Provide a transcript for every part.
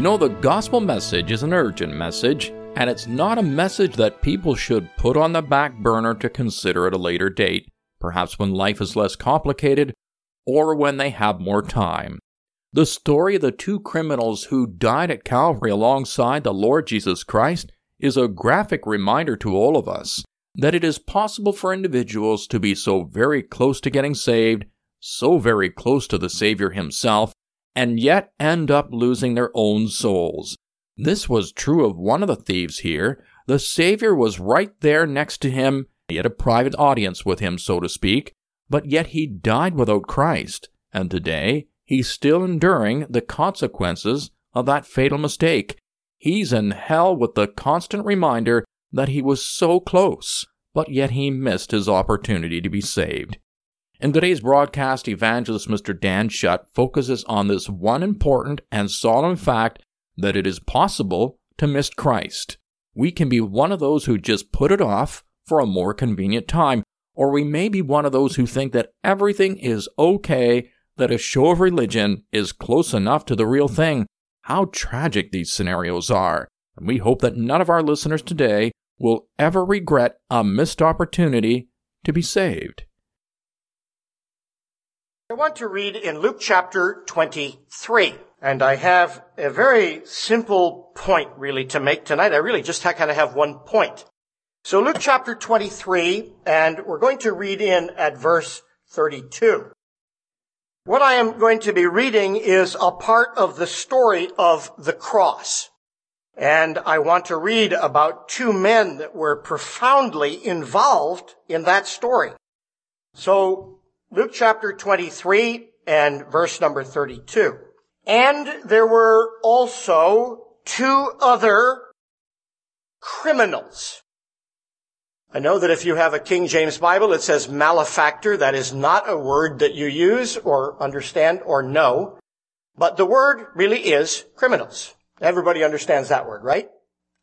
You know, the gospel message is an urgent message, and it's not a message that people should put on the back burner to consider at a later date, perhaps when life is less complicated or when they have more time. The story of the two criminals who died at Calvary alongside the Lord Jesus Christ is a graphic reminder to all of us that it is possible for individuals to be so very close to getting saved, so very close to the Savior himself, and yet end up losing their own souls. This was true of one of the thieves here. The Savior was right there next to him. He had a private audience with him, so to speak, but yet he died without Christ, and today he's still enduring the consequences of that fatal mistake. He's in hell with the constant reminder that he was so close, but yet he missed his opportunity to be saved. In today's broadcast, evangelist Mr. Dan Shutt focuses on this one important and solemn fact that it is possible to miss Christ. We can be one of those who just put it off for a more convenient time, or we may be one of those who think that everything is okay, that a show of religion is close enough to the real thing. How tragic these scenarios are. And we hope that none of our listeners today will ever regret a missed opportunity to be saved. I want to read in Luke chapter 23. And I have a very simple point really to make tonight. I really just kind of have one point. So Luke chapter 23, and we're going to read in at verse 32. What I am going to be reading is a part of the story of the cross. And I want to read about two men that were profoundly involved in that story. So Luke chapter 23 and verse number 32. And there were also two other criminals. I know that if you have a King James Bible, it says malefactor. That is not a word that you use or understand or know. But the word really is criminals. Everybody understands that word, right?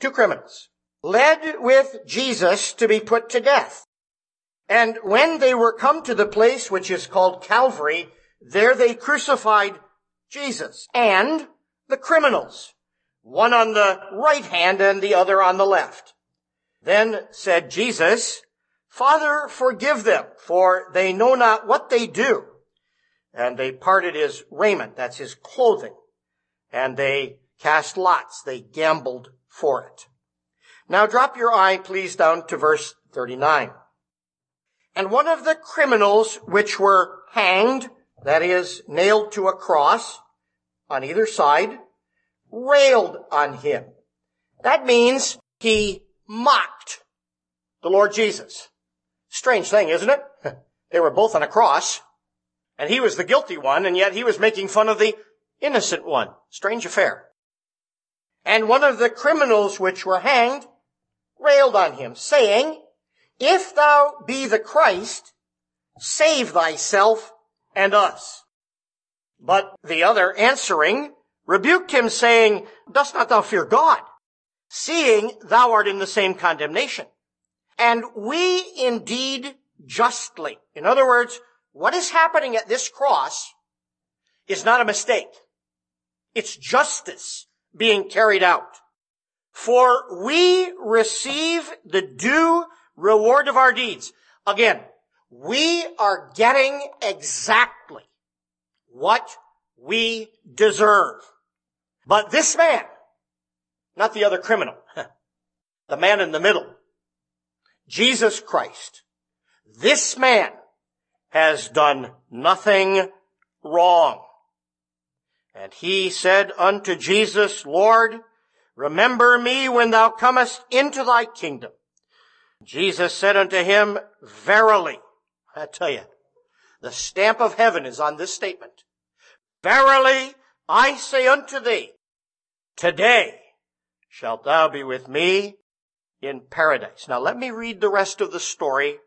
Two criminals. Led with Jesus to be put to death. And when they were come to the place which is called Calvary, there they crucified Jesus and the criminals, one on the right hand and the other on the left. Then said Jesus, Father, forgive them, for they know not what they do. And they parted his raiment, that's his clothing, and they cast lots, they gambled for it. Now drop your eye, please, down to verse 39. And one of the criminals which were hanged, that is, nailed to a cross on either side, railed on him. That means he mocked the Lord Jesus. Strange thing, isn't it? They were both on a cross, and he was the guilty one, and yet he was making fun of the innocent one. Strange affair. And one of the criminals which were hanged railed on him, saying, if thou be the Christ, save thyself and us. But the other answering rebuked him saying, dost not thou fear God, seeing thou art in the same condemnation? And we indeed justly. In other words, what is happening at this cross is not a mistake. It's justice being carried out. For we receive the due reward of our deeds. Again, we are getting exactly what we deserve. But this man, not the other criminal, the man in the middle, Jesus Christ, this man has done nothing wrong. And he said unto Jesus, Lord, remember me when thou comest into thy kingdom. Jesus said unto him, Verily, I tell you, the stamp of heaven is on this statement. Verily, I say unto thee, today shalt thou be with me in paradise. Now let me read the rest of the story.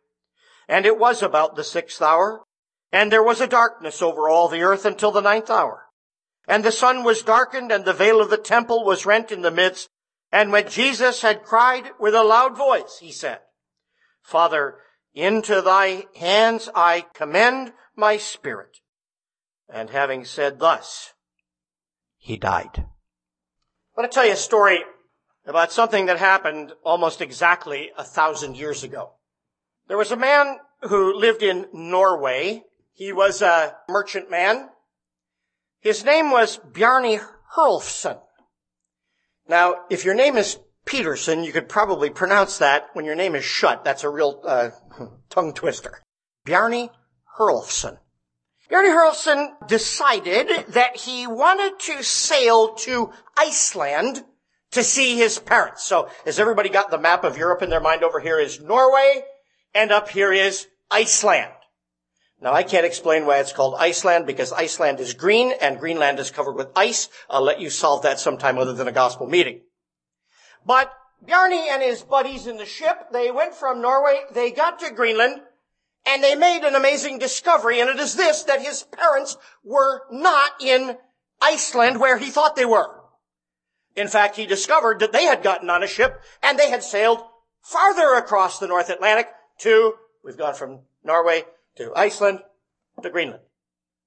And it was about the sixth hour, and there was a darkness over all the earth until the ninth hour. And the sun was darkened, and the veil of the temple was rent in the midst. And when Jesus had cried with a loud voice, he said, Father, into thy hands I commend my spirit. And having said thus, he died. I want to tell you a story about something that happened almost exactly a thousand years ago. There was a man who lived in Norway. He was a merchant man. His name was Bjarni Herjolfsson. Now, if your name is Peterson, you could probably pronounce that when your name is Shutt. That's a real uh, tongue twister. Bjarni Herjolfsson. Bjarni Herjolfsson decided that he wanted to sail to Iceland to see his parents. So has everybody got the map of Europe in their mind? Over here is Norway, and up here is Iceland. Now I can't explain why it's called Iceland because Iceland is green and Greenland is covered with ice. I'll let you solve that sometime other than a gospel meeting. But Bjarni and his buddies in the ship, they went from Norway, they got to Greenland, and they made an amazing discovery, and it is this, that his parents were not in Iceland where he thought they were. In fact, he discovered that they had gotten on a ship and they had sailed farther across the North Atlantic to, we've gone from Norway to Iceland to Greenland.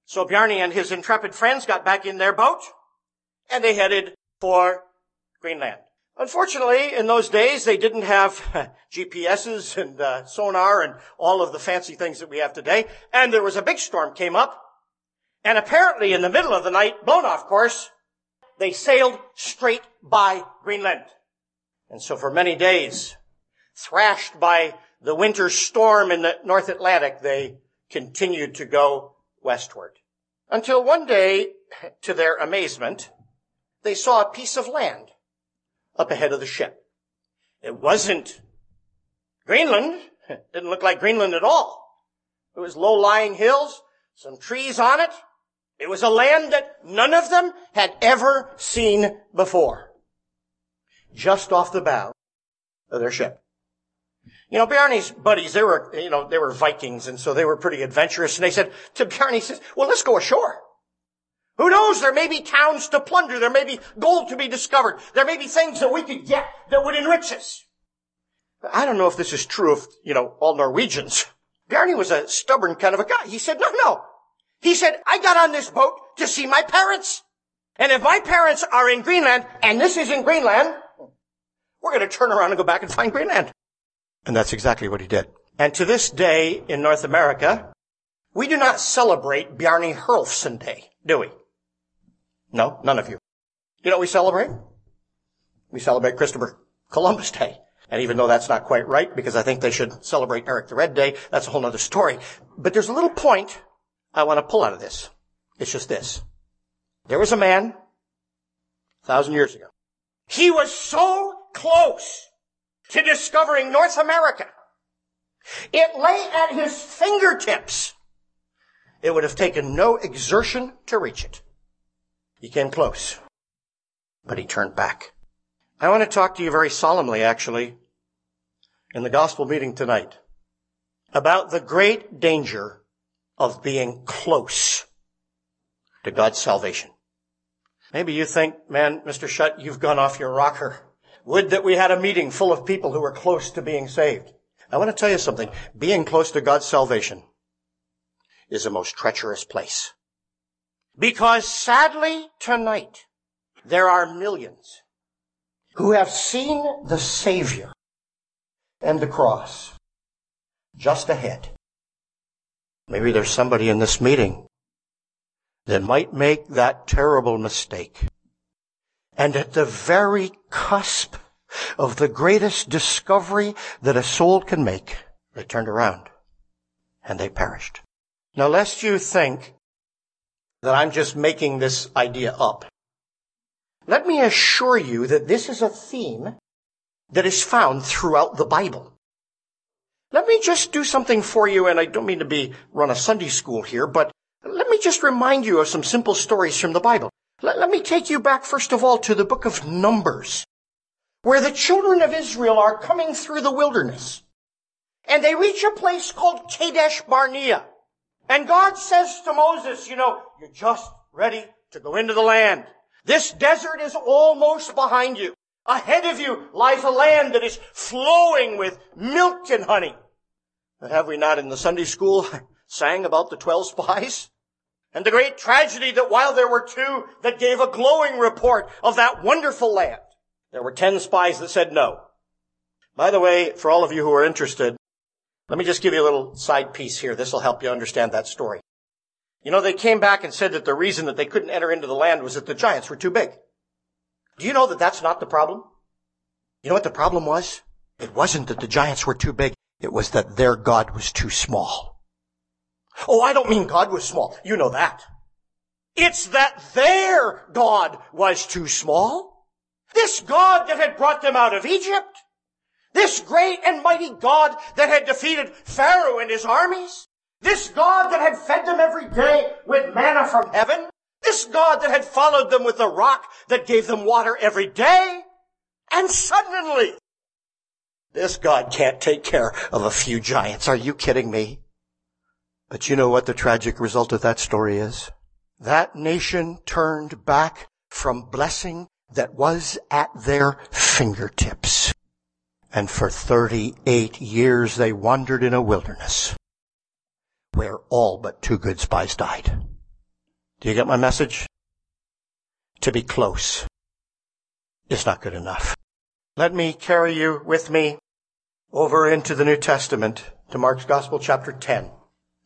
So Bjarni and his intrepid friends got back in their boat and they headed for Greenland. Unfortunately, in those days, they didn't have GPSs and uh, sonar and all of the fancy things that we have today. And there was a big storm came up. And apparently in the middle of the night, blown off course, they sailed straight by Greenland. And so for many days, thrashed by the winter storm in the North Atlantic, they continued to go westward. Until one day, to their amazement, they saw a piece of land up ahead of the ship. It wasn't Greenland. It didn't look like Greenland at all. It was low-lying hills, some trees on it. It was a land that none of them had ever seen before. Just off the bow of their ship. You know, Bjarni's buddies, they were, you know, they were Vikings, and so they were pretty adventurous, and they said to Bjarni, says, well, let's go ashore. Who knows? There may be towns to plunder. There may be gold to be discovered. There may be things that we could get that would enrich us. I don't know if this is true of, you know, all Norwegians. Bjarni was a stubborn kind of a guy. He said, no, no. He said, I got on this boat to see my parents. And if my parents are in Greenland, and this is in Greenland, we're going to turn around and go back and find Greenland. And that's exactly what he did. And to this day in North America, we do not celebrate Bjarni Herjolfsson Day, do we? No, none of you. You know what we celebrate? We celebrate Christopher Columbus Day. And even though that's not quite right, because I think they should celebrate Eric the Red Day, that's a whole other story. But there's a little point I want to pull out of this. It's just this. There was a man a thousand years ago. He was so close to discovering North America. It lay at his fingertips. It would have taken no exertion to reach it. He came close, but he turned back. I want to talk to you very solemnly, actually, in the gospel meeting tonight about the great danger of being close to God's salvation. Maybe you think, man, Mr. Shutt, you've gone off your rocker. Would that we had a meeting full of people who were close to being saved. I want to tell you something. Being close to God's salvation is a most treacherous place. Because sadly tonight, there are millions who have seen the Savior and the cross just ahead. Maybe there's somebody in this meeting that might make that terrible mistake. And at the very cusp of the greatest discovery that a soul can make, they turned around and they perished. Now lest you think that I'm just making this idea up. Let me assure you that this is a theme that is found throughout the Bible. Let me just do something for you, and I don't mean to be run a Sunday school here, but let me just remind you of some simple stories from the Bible. Let, let me take you back, first of all, to the book of Numbers, where the children of Israel are coming through the wilderness. And they reach a place called Kadesh Barnea. And God says to Moses, you know, you're just ready to go into the land. This desert is almost behind you. Ahead of you lies a land that is flowing with milk and honey. But have we not in the Sunday school sang about the twelve spies? And the great tragedy that while there were two that gave a glowing report of that wonderful land, there were ten spies that said no. By the way, for all of you who are interested, let me just give you a little side piece here. This will help you understand that story. You know, they came back and said that the reason that they couldn't enter into the land was that the giants were too big. Do you know that that's not the problem? You know what the problem was? It wasn't that the giants were too big. It was that their God was too small. Oh, I don't mean God was small. You know that. It's that their God was too small. This God that had brought them out of Egypt. This great and mighty God that had defeated Pharaoh and his armies. This God that had fed them every day with manna from heaven. This God that had followed them with a rock that gave them water every day. And suddenly, this God can't take care of a few giants. Are you kidding me? But you know what the tragic result of that story is? That nation turned back from blessing that was at their fingertips. And for 38 years they wandered in a wilderness where all but two good spies died. Do you get my message? To be close is not good enough. Let me carry you with me over into the New Testament to Mark's Gospel chapter 10.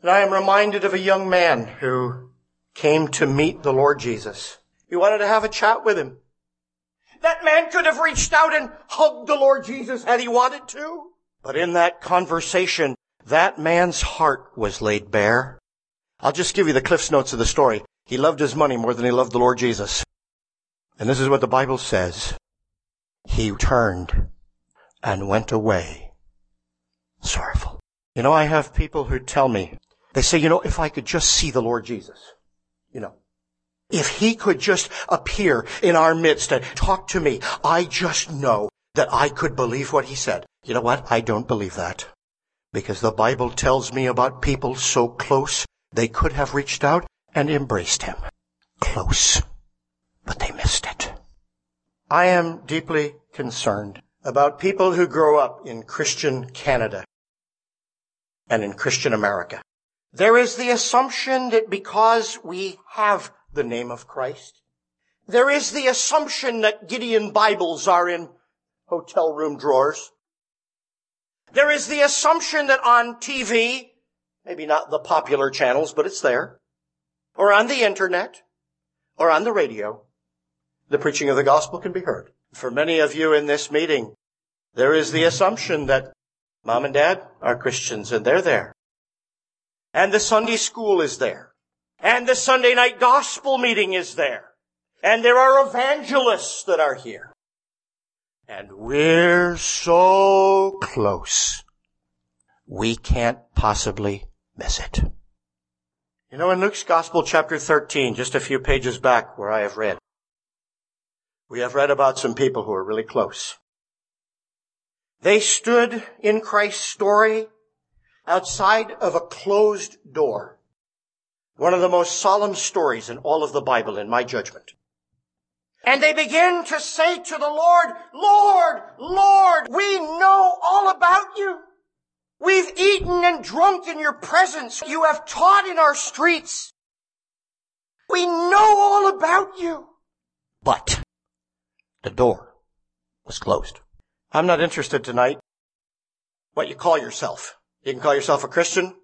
And I am reminded of a young man who came to meet the Lord Jesus. He wanted to have a chat with him. That man could have reached out and hugged the Lord Jesus had he wanted to. But in that conversation, that man's heart was laid bare. I'll just give you the Cliff's Notes of the story. He loved his money more than he loved the Lord Jesus. And this is what the Bible says. He turned and went away sorrowful. You know, I have people who tell me, they say, you know, if I could just see the Lord Jesus, you know, if he could just appear in our midst and talk to me, I just know that I could believe what he said. You know what? I don't believe that. Because the Bible tells me about people so close they could have reached out and embraced him. Close. But they missed it. I am deeply concerned about people who grow up in Christian Canada and in Christian America. There is the assumption that because we have the name of Christ, there is the assumption that Gideon Bibles are in hotel room drawers. There is the assumption that on TV, maybe not the popular channels, but it's there, or on the internet, or on the radio, the preaching of the gospel can be heard. For many of you in this meeting, there is the assumption that mom and dad are Christians and they're there. And the Sunday school is there. And the Sunday night gospel meeting is there. And there are evangelists that are here. And we're so close. We can't possibly miss it. You know, in Luke's Gospel, chapter 13, just a few pages back where I have read, we have read about some people who are really close. They stood in Christ's story outside of a closed door. One of the most solemn stories in all of the Bible, in my judgment. And they begin to say to the Lord, Lord, Lord, we know all about you. We've eaten and drunk in your presence. You have taught in our streets. We know all about you. But the door was closed. I'm not interested tonight what you call yourself. You can call yourself a Christian.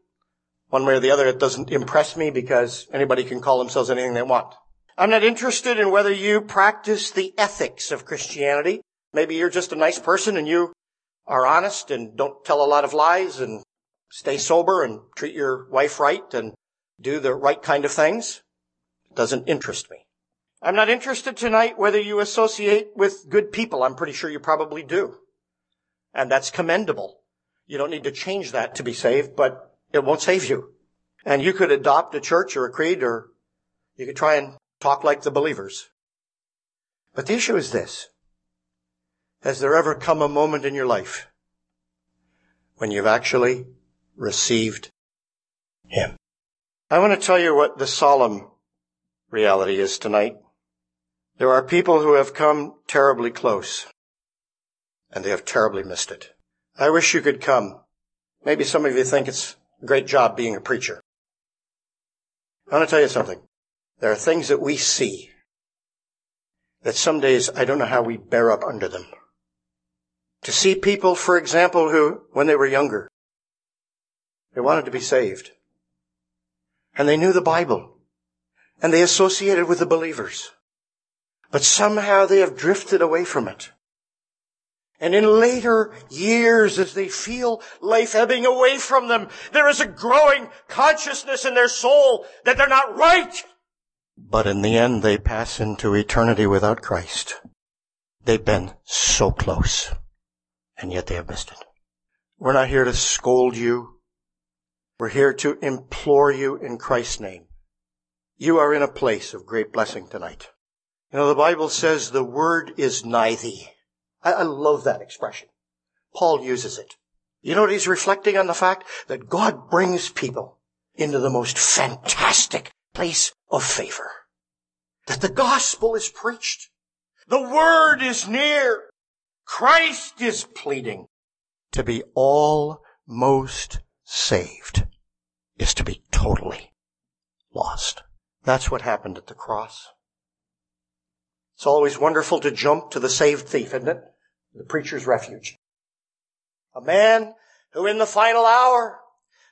One way or the other, it doesn't impress me because anybody can call themselves anything they want. I'm not interested in whether you practice the ethics of Christianity. Maybe you're just a nice person and you are honest and don't tell a lot of lies and stay sober and treat your wife right and do the right kind of things. It doesn't interest me. I'm not interested tonight whether you associate with good people. I'm pretty sure you probably do. And that's commendable. You don't need to change that to be saved, but it won't save you. And you could adopt a church or a creed or you could try and talk like the believers. But the issue is this. Has there ever come a moment in your life when you've actually received Him? I want to tell you what the solemn reality is tonight. There are people who have come terribly close and they have terribly missed it. I wish you could come. Maybe some of you think it's great job being a preacher. I want to tell you something. There are things that we see that some days I don't know how we bear up under them. To see people, for example, who, when they were younger, they wanted to be saved. And they knew the Bible. And they associated with the believers. But somehow they have drifted away from it. And in later years, as they feel life ebbing away from them, there is a growing consciousness in their soul that they're not right. But in the end, they pass into eternity without Christ. They've been so close, and yet they have missed it. We're not here to scold you. We're here to implore you in Christ's name. You are in a place of great blessing tonight. You know, the Bible says the word is nigh thee. I, I love that expression. Paul uses it. You know he's reflecting on the fact that God brings people into the most fantastic place of favor. That the gospel is preached. The word is near. Christ is pleading. To be almost saved is to be totally lost. That's what happened at the cross. It's always wonderful to jump to the saved thief, isn't it? The preacher's refuge. A man who in the final hour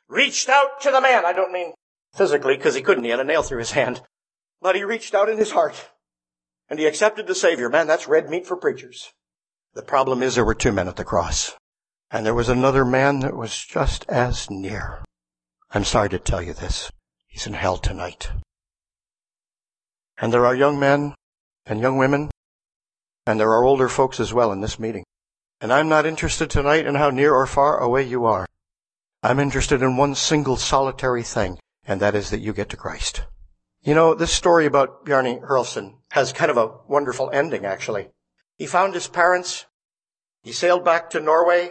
reached out to the man. I don't mean physically because he couldn't. He had a nail through his hand. But he reached out in his heart and he accepted the Savior. Man, that's red meat for preachers. The problem is there were two men at the cross and there was another man that was just as near. I'm sorry to tell you this. He's in hell tonight. And there are young men and young women, and there are older folks as well in this meeting. And I'm not interested tonight in how near or far away you are. I'm interested in one single solitary thing, and that is that you get to Christ. You know, this story about Bjarni Herjolfsson has kind of a wonderful ending, actually. He found his parents. He sailed back to Norway.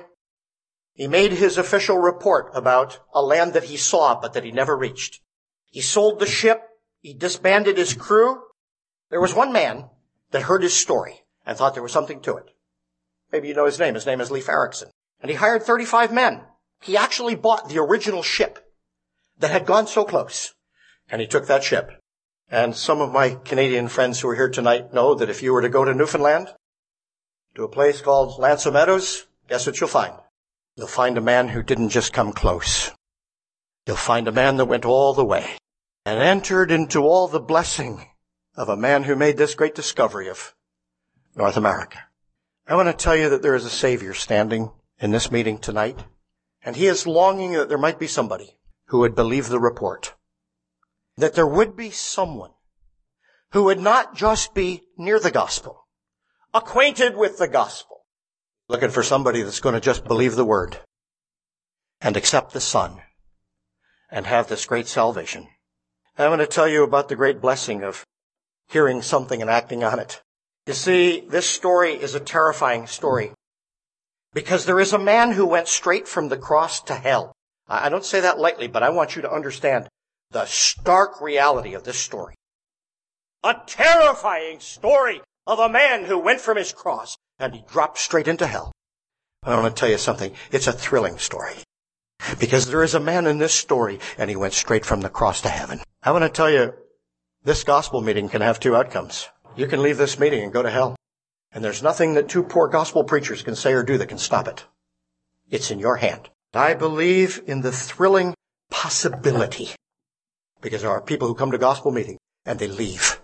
He made his official report about a land that he saw, but that he never reached. He sold the ship. He disbanded his crew. There was one man that heard his story and thought there was something to it. Maybe you know his name. His name is Leif Erikson. And he hired 35 men. He actually bought the original ship that had gone so close. And he took that ship. And some of my Canadian friends who are here tonight know that if you were to go to Newfoundland, to a place called L'Anse aux Meadows, guess what you'll find? You'll find a man who didn't just come close. You'll find a man that went all the way and entered into all the blessing of a man who made this great discovery of North America. I want to tell you that there is a Savior standing in this meeting tonight, and he is longing that there might be somebody who would believe the report. That there would be someone who would not just be near the gospel, acquainted with the gospel, looking for somebody that's going to just believe the word and accept the Son and have this great salvation. I want to tell you about the great blessing of hearing something and acting on it. You see, this story is a terrifying story because there is a man who went straight from the cross to hell. I don't say that lightly, but I want you to understand the stark reality of this story. A terrifying story of a man who went from his cross and he dropped straight into hell. I want to tell you something. It's a thrilling story. Because there is a man in this story and he went straight from the cross to heaven. I want to tell you this gospel meeting can have two outcomes. You can leave this meeting and go to hell. And there's nothing that two poor gospel preachers can say or do that can stop it. It's in your hand. I believe in the thrilling possibility because there are people who come to gospel meeting and they leave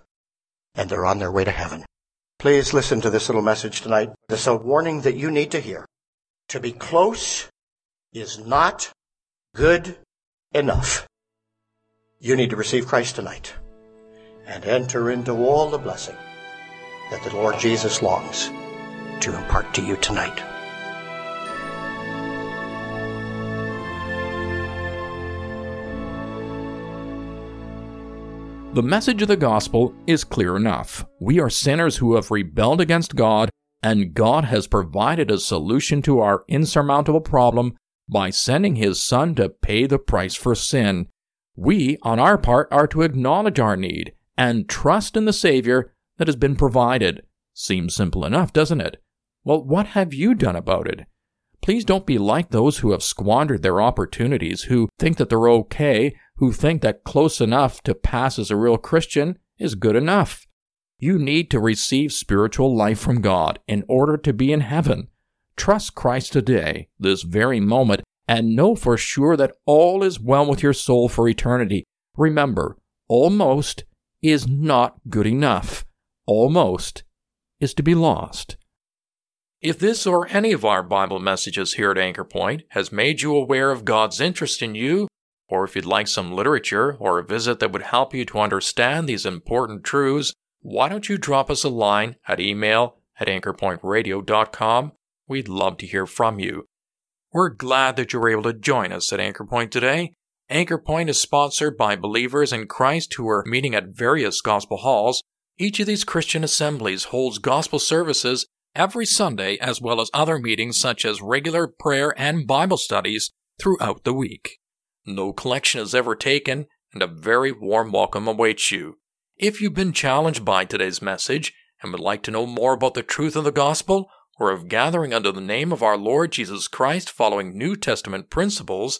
and they're on their way to heaven. Please listen to this little message tonight. It's a warning that you need to hear. To be close is not good enough. You need to receive Christ tonight and enter into all the blessing that the Lord Jesus longs to impart to you tonight. The message of the gospel is clear enough. We are sinners who have rebelled against God, and God has provided a solution to our insurmountable problem by sending His Son to pay the price for sin. We, on our part, are to acknowledge our need and trust in the Savior that has been provided. Seems simple enough, doesn't it? Well, what have you done about it? Please don't be like those who have squandered their opportunities, who think that they're okay, who think that close enough to pass as a real Christian is good enough. You need to receive spiritual life from God in order to be in heaven. Trust Christ today, this very moment, and know for sure that all is well with your soul for eternity. Remember, almost is not good enough. Almost is to be lost. If this or any of our Bible messages here at Anchor Point has made you aware of God's interest in you, or if you'd like some literature or a visit that would help you to understand these important truths, why don't you drop us a line at email at anchorpointradio.com? We'd love to hear from you. We're glad that you were able to join us at Anchor Point today. Anchor Point is sponsored by believers in Christ who are meeting at various gospel halls. Each of these Christian assemblies holds gospel services every Sunday, as well as other meetings such as regular prayer and Bible studies throughout the week. No collection is ever taken, and a very warm welcome awaits you. If you've been challenged by today's message and would like to know more about the truth of the gospel, or of gathering under the name of our Lord Jesus Christ following New Testament principles,